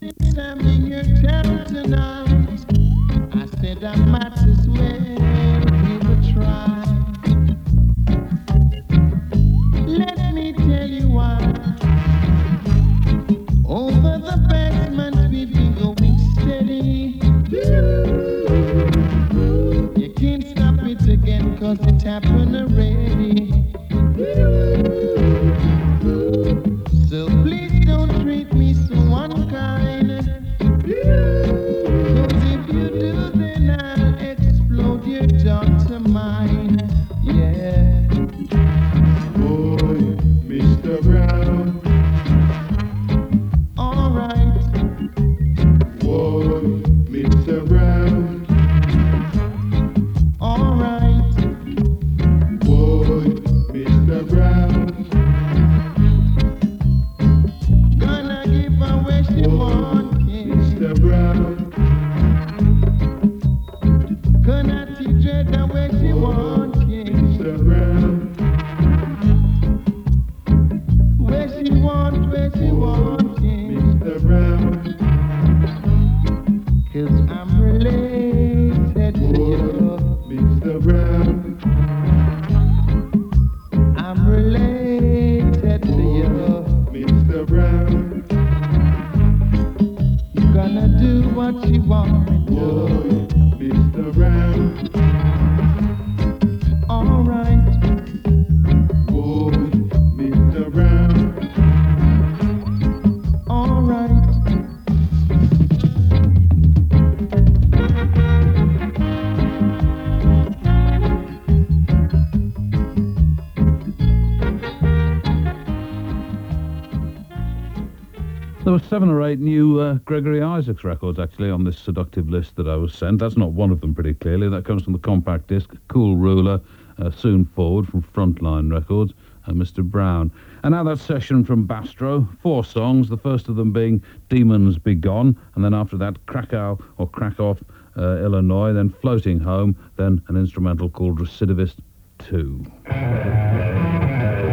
I'm in your tonight. I said I might as well. what you want. Boy, Mr. Brown. Seven or eight new uh, Gregory Isaacs records actually on this seductive list that I was sent. That's not one of them, pretty clearly. That comes from the compact disc Cool Ruler, uh, Soon Forward from Frontline Records, and Mr. Brown. And now that session from Bastro, four songs, the first of them being Demons Be Gone, and then after that, Krakow or Krakow, uh, Illinois, then Floating Home, then an instrumental called Recidivist 2.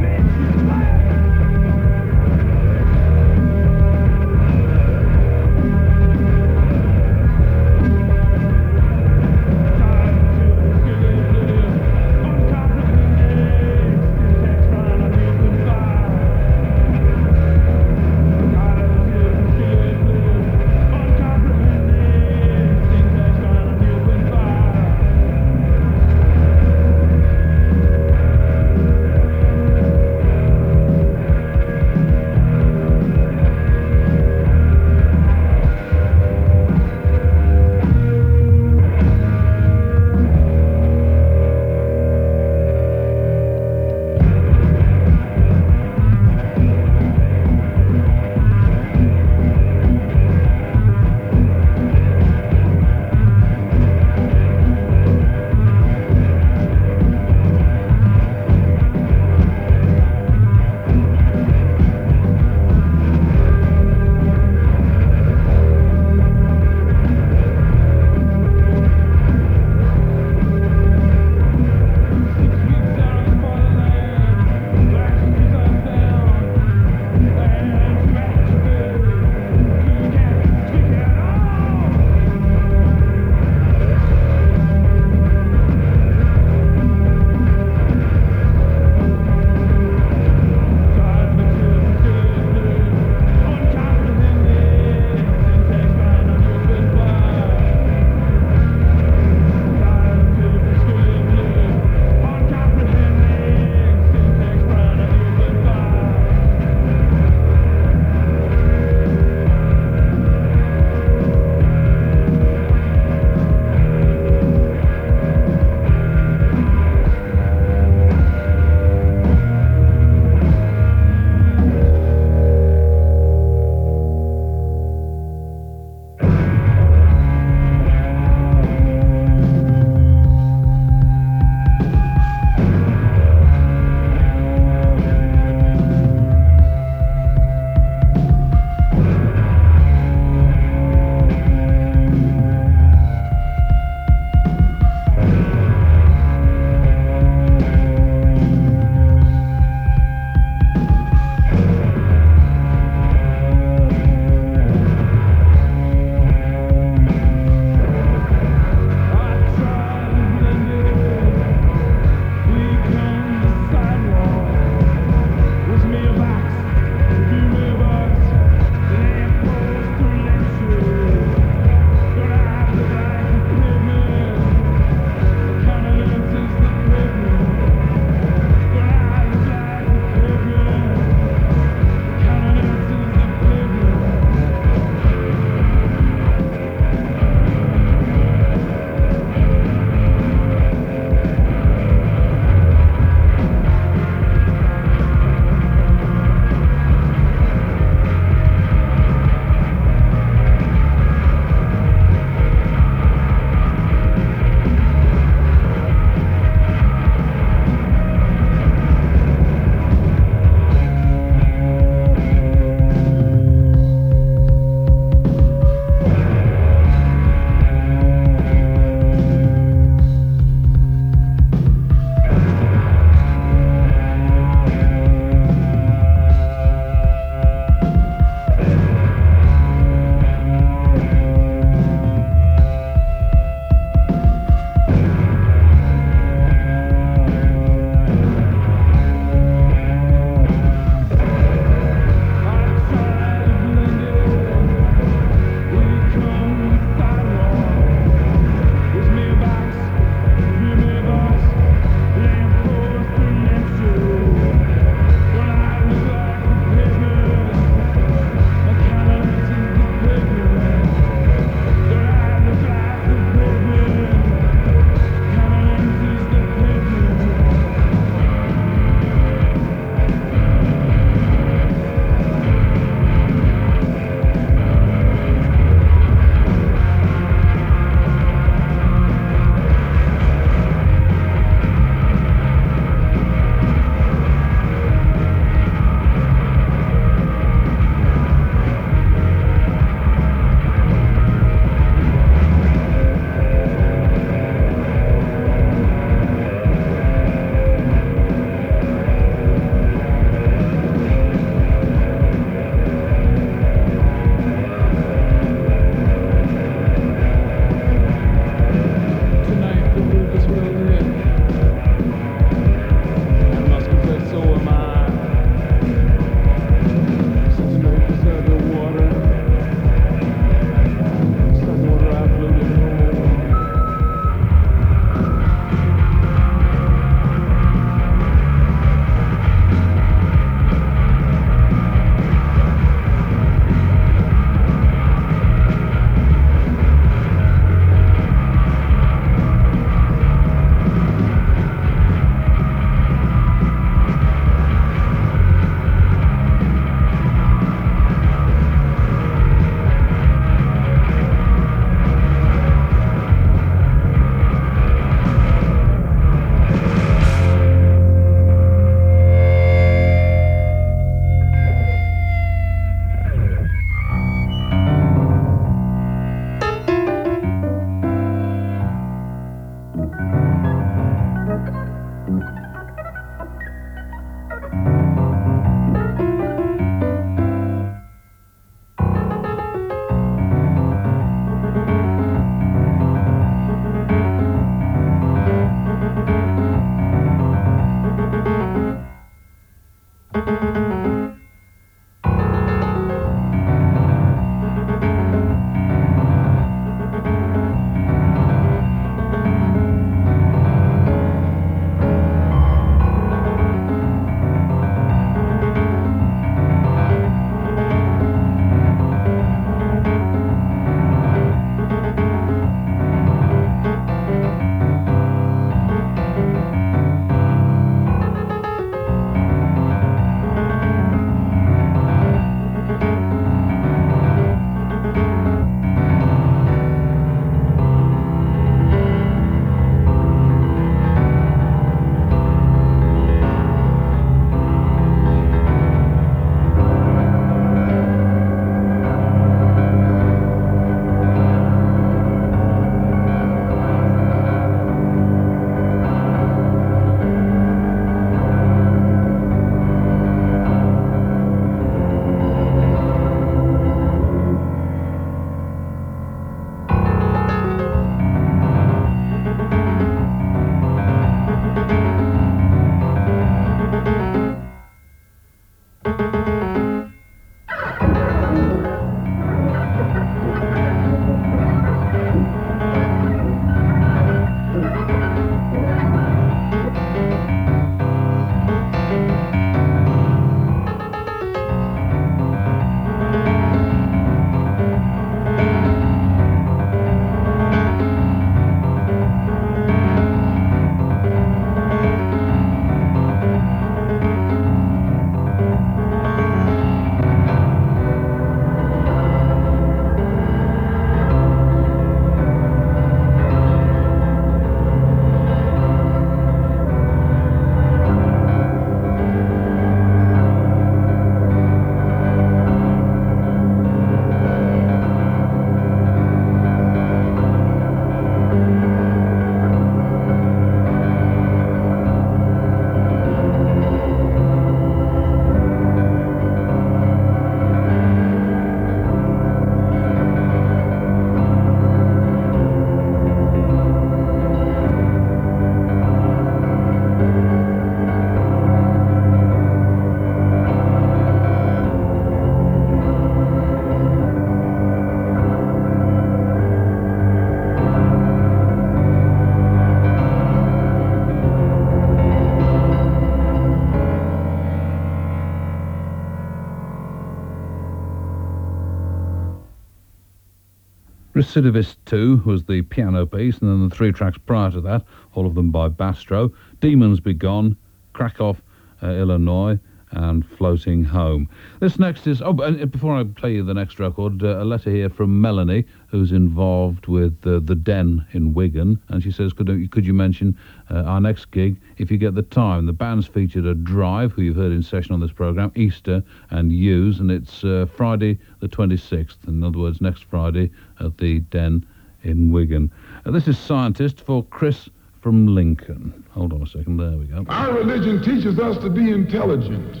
Recidivist 2 was the piano piece, and then the three tracks prior to that, all of them by Bastro. Demons Be Gone, Krakow, uh, Illinois, and Floating Home. This next is, oh, before I play you the next record, uh, a letter here from Melanie, who's involved with uh, The Den in Wigan, and she says, could, could you mention uh, our next gig if you get the time? The band's featured a Drive, who you've heard in session on this programme, Easter and Use, and it's uh, Friday the 26th, in other words, next Friday at the Den in Wigan. Uh, this is Scientist for Chris from Lincoln. Hold on a second. There we go. Our religion teaches us to be intelligent,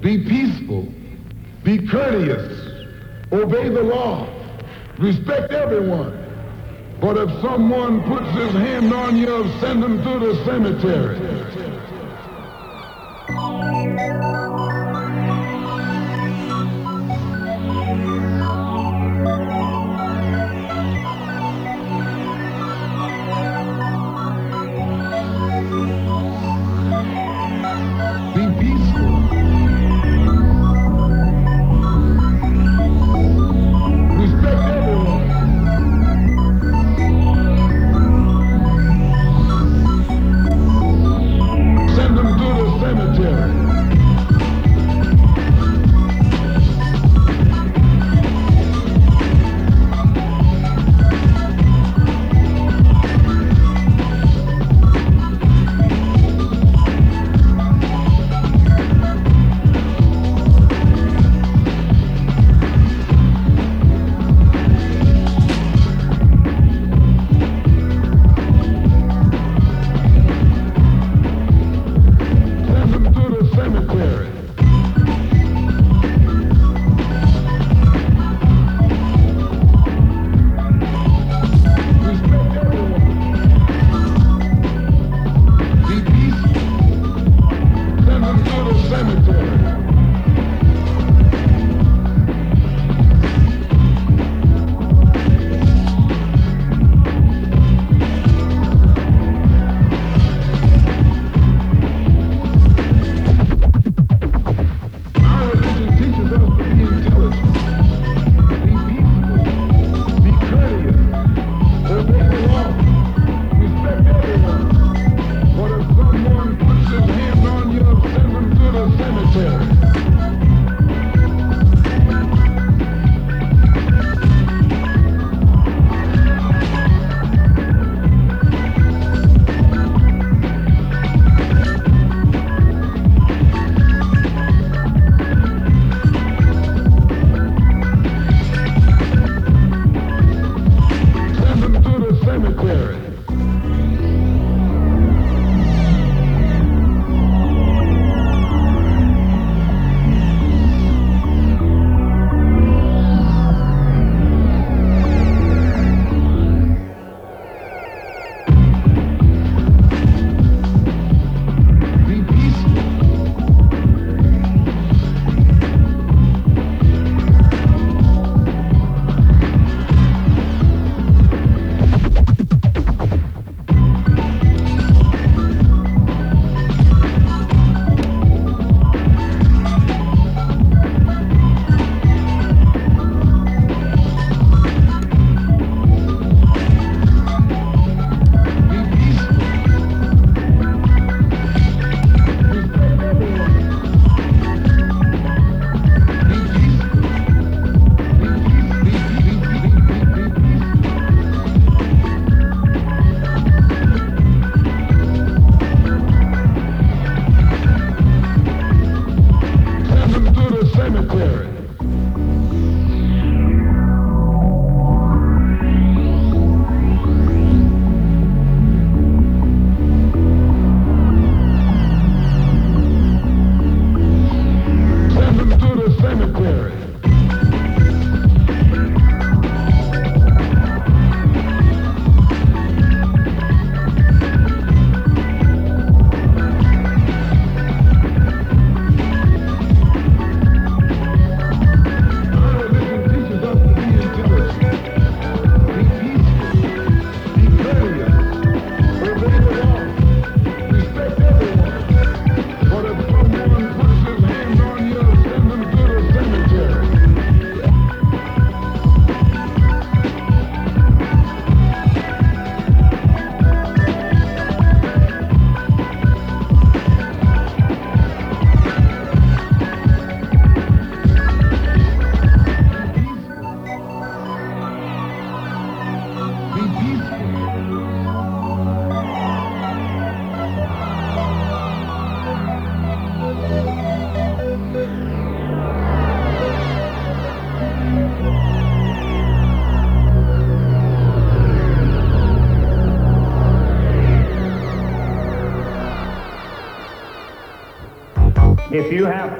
be peaceful, be courteous, obey the law, respect everyone. But if someone puts his hand on you, send him to the cemetery.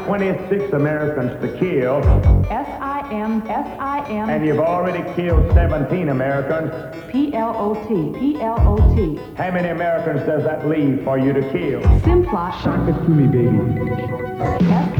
26 Americans to kill, S-I-M, S-I-M, and you've already killed 17 Americans, P-L-O-T, P-L-O-T. how many Americans does that leave for you to kill? Simplot, Sock it to me, baby.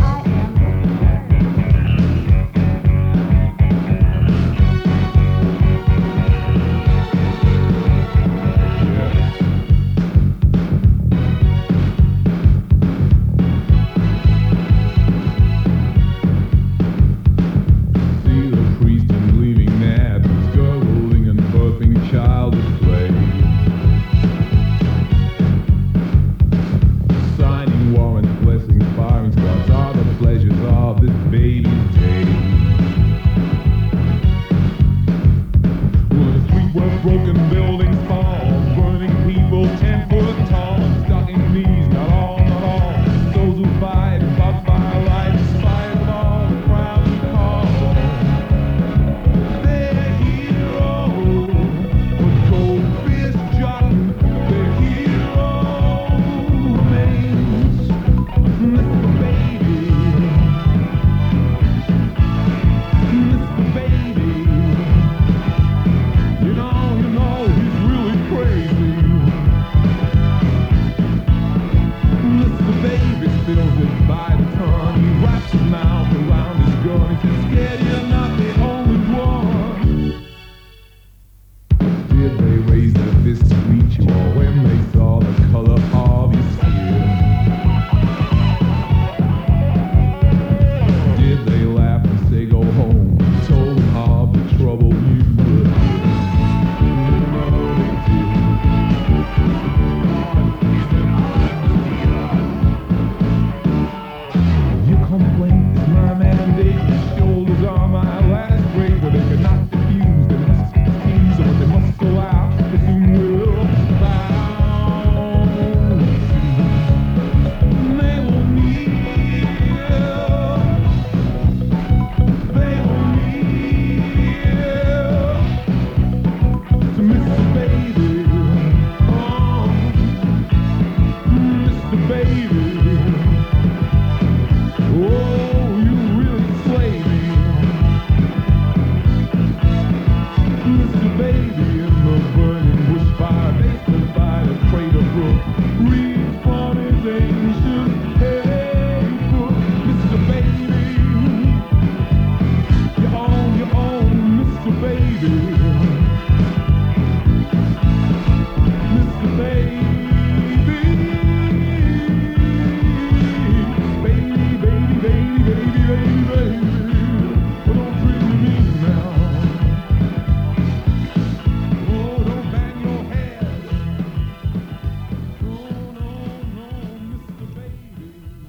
They raise their fists to greet you or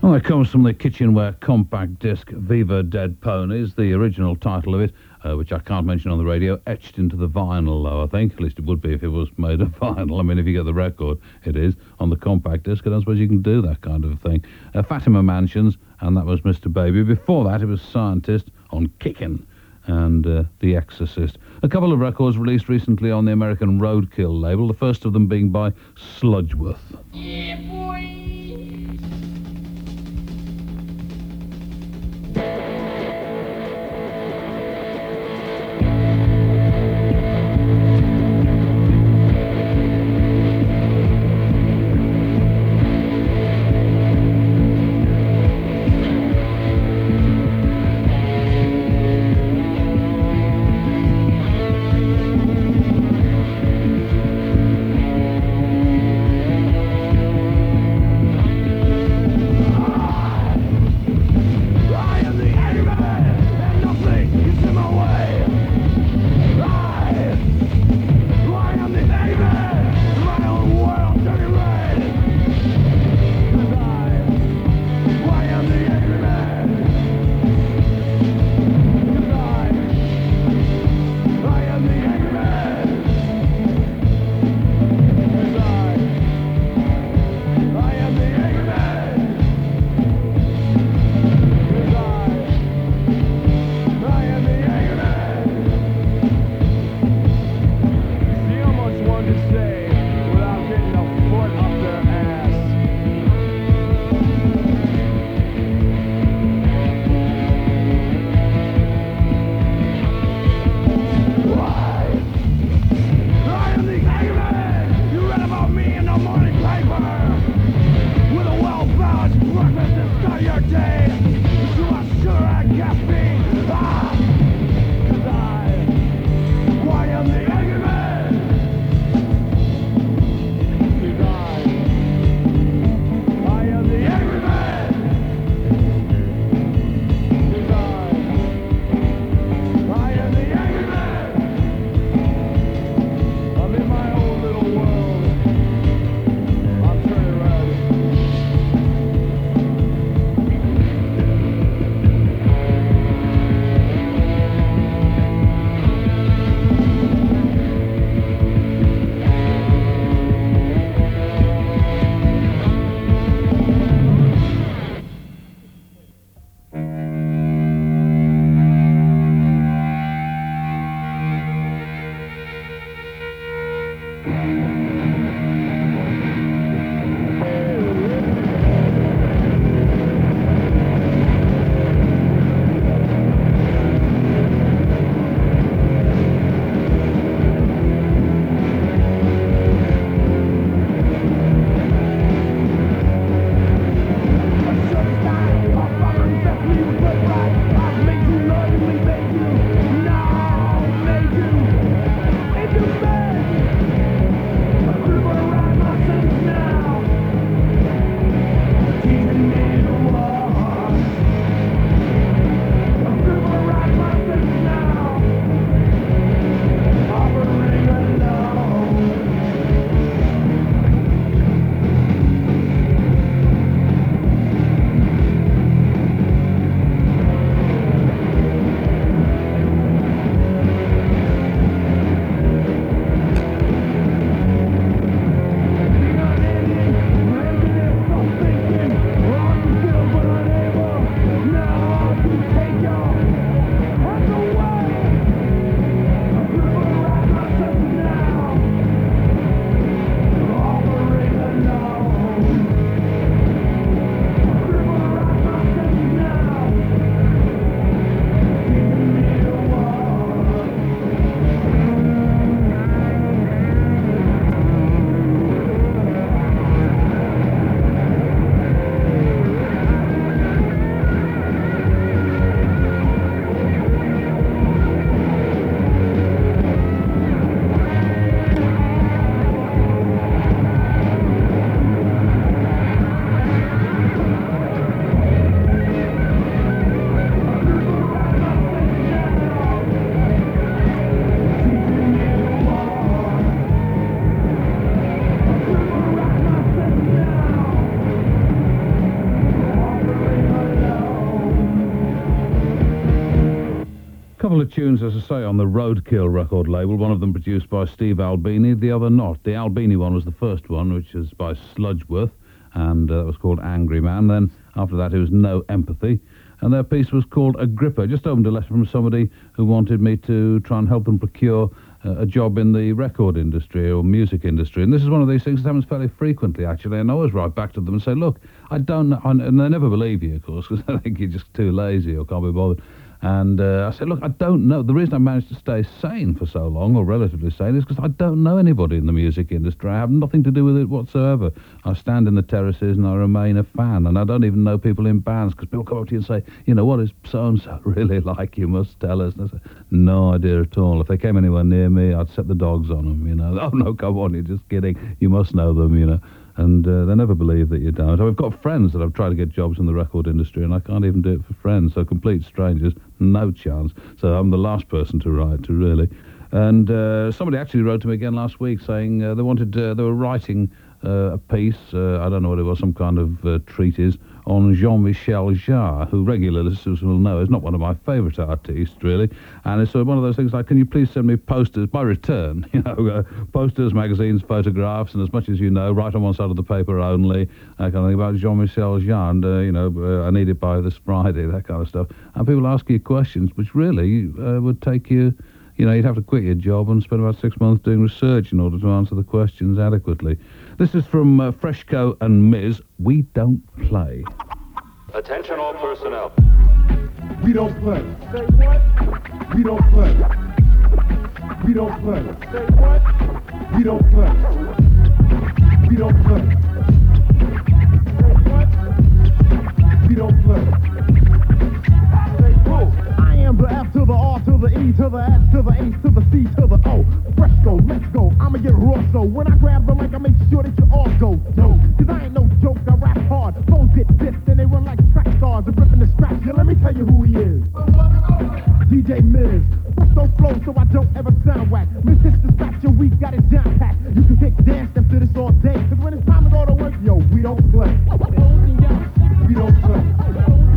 Well, it comes from the kitchenware compact disc Viva Dead Ponies, the original title of it, uh, which I can't mention on the radio, etched into the vinyl, though, I think. At least it would be if it was made of vinyl. I mean, if you get the record, it is. On the compact disc, and I suppose you can do that kind of thing. Uh, Fatima Mansions, and that was Mr. Baby. Before that, it was Scientist on Kickin' and uh, The Exorcist. A couple of records released recently on the American Roadkill label, the first of them being by Sludgeworth. Mr. tunes, as I say, on the Roadkill record label. One of them produced by Steve Albini, the other not. The Albini one was the first one, which is by Sludgeworth, and uh, that was called Angry Man. Then after that, it was No Empathy. And their piece was called Agrippa. Just opened a letter from somebody who wanted me to try and help them procure uh, a job in the record industry or music industry. And this is one of these things that happens fairly frequently, actually. And I always write back to them and say, look, I don't know. And they never believe you, of course, because they think you're just too lazy or can't be bothered. And uh, I said, look, I don't know. The reason I managed to stay sane for so long, or relatively sane, is because I don't know anybody in the music industry. I have nothing to do with it whatsoever. I stand in the terraces and I remain a fan. And I don't even know people in bands because people come up to you and say, you know, what is so-and-so really like? You must tell us. And I say, no idea at all. If they came anywhere near me, I'd set the dogs on them, you know. Oh, no, come on, you're just kidding. You must know them, you know and uh, they never believe that you don't. I've got friends that I've tried to get jobs in the record industry, and I can't even do it for friends. So complete strangers, no chance. So I'm the last person to write to, really. And uh, somebody actually wrote to me again last week saying uh, they wanted, uh, they were writing uh, a piece. Uh, I don't know what it was, some kind of treatise on Jean-Michel Jarre, who regular listeners will know is not one of my favourite artists, really. And it's uh, one of those things like, can you please send me posters by return? You know, uh, posters, magazines, photographs, and as much as you know, write on one side of the paper only, that kind of thing about Jean-Michel Jarre, and, uh, you know, uh, I need it by this Friday, that kind of stuff. And people ask you questions, which really uh, would take you you know, you'd have to quit your job and spend about six months doing research in order to answer the questions adequately. This is from uh, Freshco and Miz. We don't play. Attention all personnel. We don't play. Say what? We don't play. We don't play. Say what? We don't play. We don't play. Say what? We don't play. The R to the E to the S to the H to the C to the O. Freshco, let's go. I'ma get raw so when I grab the mic, I make sure that you all go. Yo, cause I ain't no joke, I rap hard. Foes get pissed and they run like track stars and ripping the scratch. Yeah, let me tell you who he is. DJ Miz. Freshco flow so I don't ever sound whack. Hits the scratch and we got it down pat. You can take dance steps to this all day. Cause when it's time to go to work, yo, we don't play. We don't play.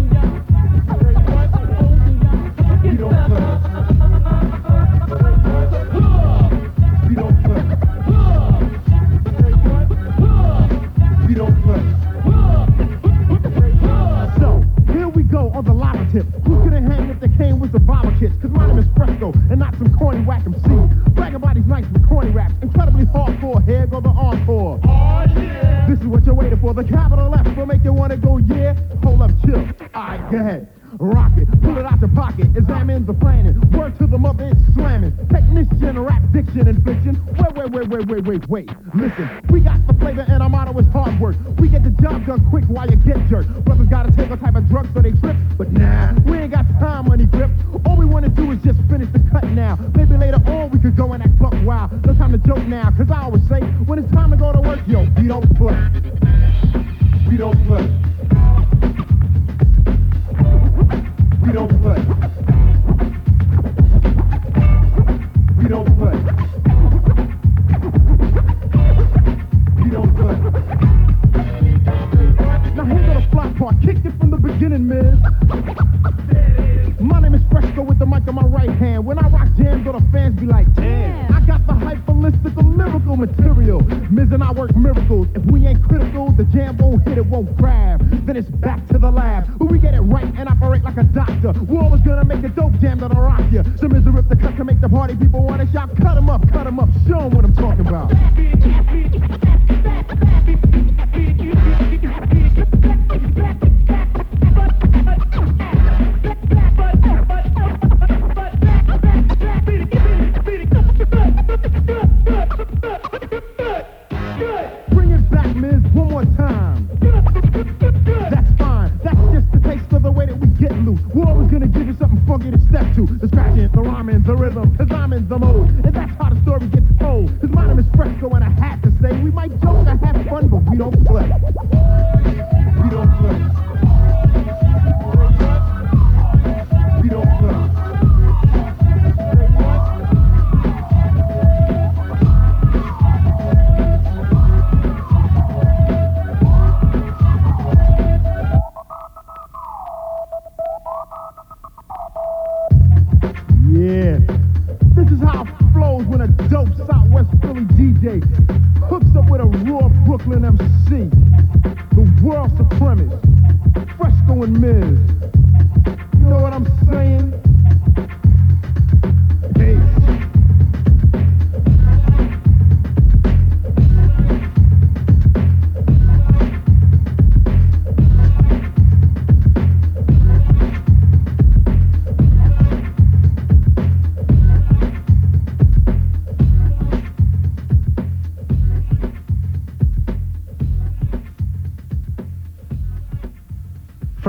On the lava tip. Who could have hanged if they came with the survival kits? Cause my name is Freshco and not some corny whack MC. Bragging about these nice and corny raps. Incredibly hardcore. Here go the encore. Oh, yeah. This is what you're waiting for. The capital F will make you want to go, yeah. Hold up, chill. Alright, go ahead. Rock it, pull it out your pocket, examine the planning. Word to the mother, it's slamming. Technician, rap, diction, and fiction. Wait, wait, wait, wait, wait, wait, wait. Listen, we got the flavor and our motto is hard work. We get the job done quick while you get jerked. Brothers gotta take a type of drug so they trip. But nah, we ain't got time, money grip. All we wanna do is just finish the cut now. Maybe later on we could go and act buck wild. No time to joke now, cause I always say, when it's time to go to work, yo, we don't play. We don't play. We don't play. We don't play. We don't play. Now here's the flat part. Kicked it from the beginning, Miz. My name is Freshco with the mic in my right hand. When I rock jams, all the fans be like, damn. The hyperlistical lyrical material. Miz and I work miracles. If we ain't critical, the jam won't hit, it won't grab. Then it's back to the lab. Where we get it right and operate like a doctor. We're always gonna make a dope jam that'll rock you. So Miz rip the cut can make the party people wanna shout. Cut 'em up, cut 'em up. Show 'em what I'm talking about.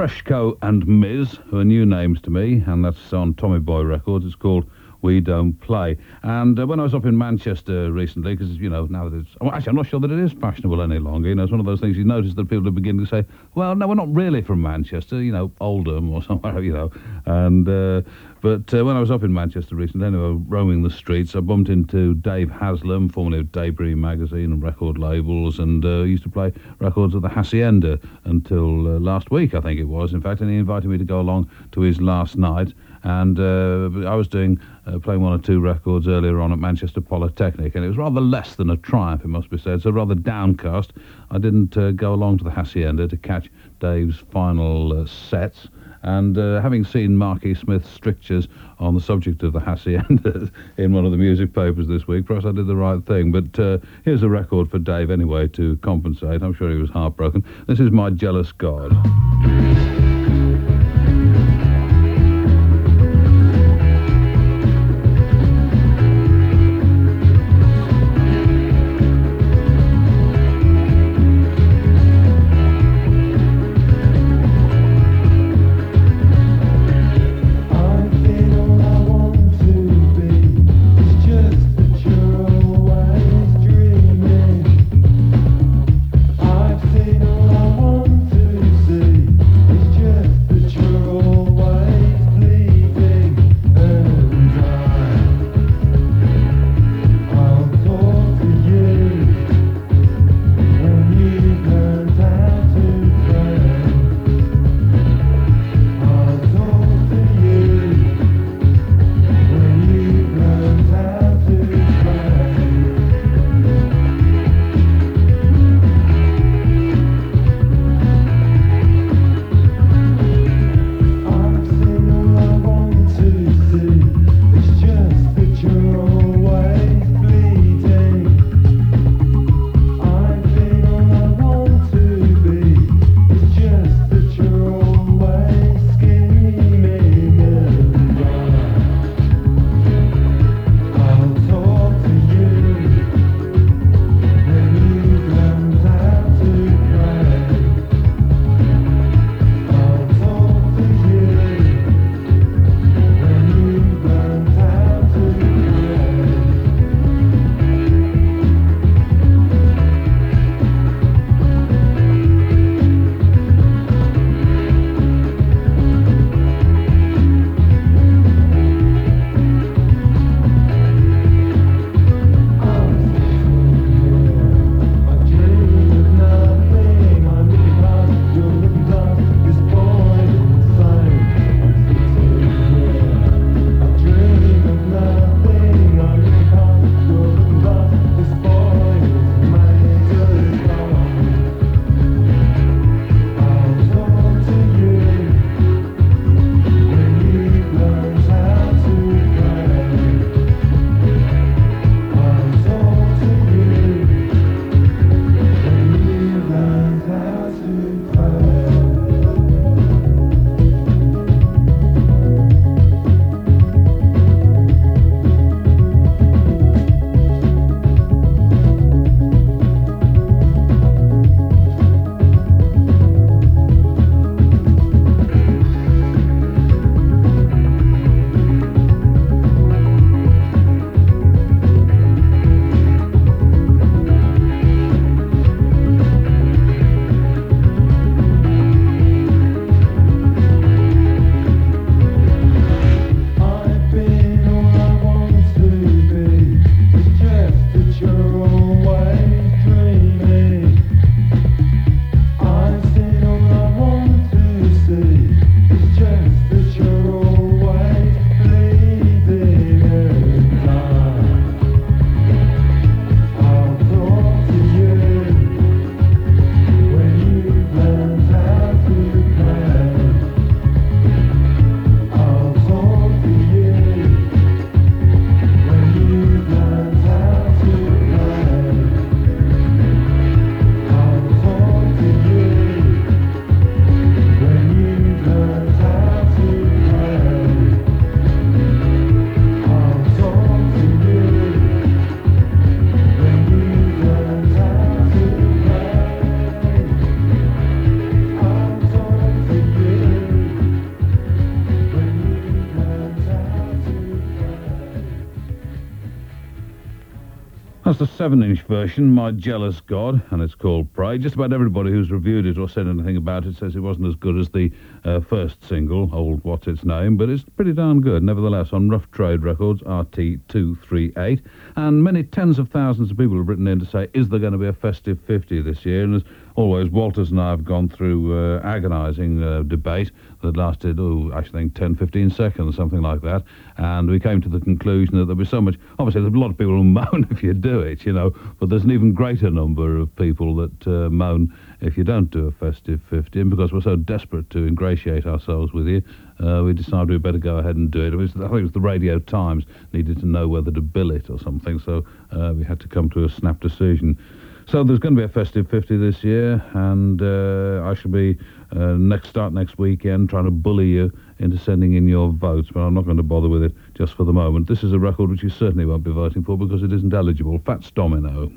Freshco and Miz, who are new names to me, and that's on Tommy Boy Records. It's called We Don't Play. And uh, when I was up in Manchester recently, because, you know, now that it's. Well, actually, I'm not sure that it is fashionable any longer. You know, it's one of those things you notice that people are beginning to say, well, no, we're not really from Manchester, you know, Oldham or somewhere, you know. And. Uh, but uh, when I was up in Manchester recently, anyway, roaming the streets, I bumped into Dave Haslam, formerly of Debris magazine and record labels, and uh, used to play records at the Hacienda until uh, last week, I think it was, in fact, and he invited me to go along to his last night. And uh, I was doing uh, playing one or two records earlier on at Manchester Polytechnic, and it was rather less than a triumph, it must be said. So rather downcast. I didn't uh, go along to the Hacienda to catch Dave's final sets. And uh, having seen Marky Smith's strictures on the subject of the Hacienda in one of the music papers this week, perhaps I did the right thing. But uh, here's a record for Dave anyway to compensate. I'm sure he was heartbroken. This is My Jealous God. 7 inch version, My Jealous God, and it's called Pray. Just about everybody who's reviewed it or said anything about it says it wasn't as good as the uh, first single, Old What's Its Name, but it's pretty darn good, nevertheless, on Rough Trade Records, RT238. And many tens of thousands of people have written in to say, is there going to be a festive 50 this year? And as always, Walters and I have gone through uh, agonising uh, debate that lasted, oh, I think 10, 15 seconds, something like that. And we came to the conclusion that there'd be so much. Obviously, there's a lot of people who moan if you do it, you know, but there's an even greater number of people that uh, moan if you don't do a festive 50. And because we're so desperate to ingratiate ourselves with you, uh, we decided we'd better go ahead and do it. it was, I think it was the Radio Times needed to know whether to bill it or something, so uh, we had to come to a snap decision. So there's going to be a festive 50 this year, and uh, I shall be uh, next start next weekend trying to bully you into sending in your votes, but I'm not going to bother with it just for the moment. This is a record which you certainly won't be voting for because it isn't eligible. Fats Domino.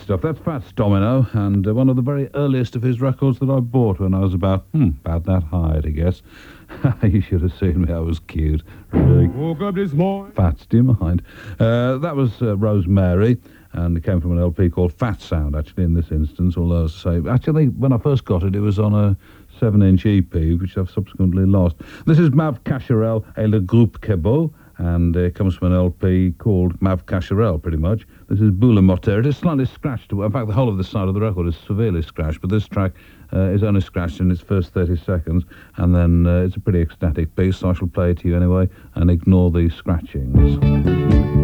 Stuff. That's Fats Domino, and uh, one of the very earliest of his records that I bought when I was about, hmm, about that high, I guess. you should have seen me. I was cute. Really. Woke up this morning. Fats, do you mind? Uh, that was uh, Rosemary, and it came from an LP called Fat Sound, actually, in this instance, although, I say, actually, when I first got it, it was on a 7-inch EP, which I've subsequently lost. This is Mav Cacharel et le Groupe Kebo, and it comes from an LP called Mav Cacharel, pretty much. This is Boula Moteur. It is slightly scratched. In fact, the whole of this side of the record is severely scratched, but this track uh, is only scratched in its first 30 seconds, and then uh, it's a pretty ecstatic piece, so I shall play it to you anyway, and ignore the scratchings.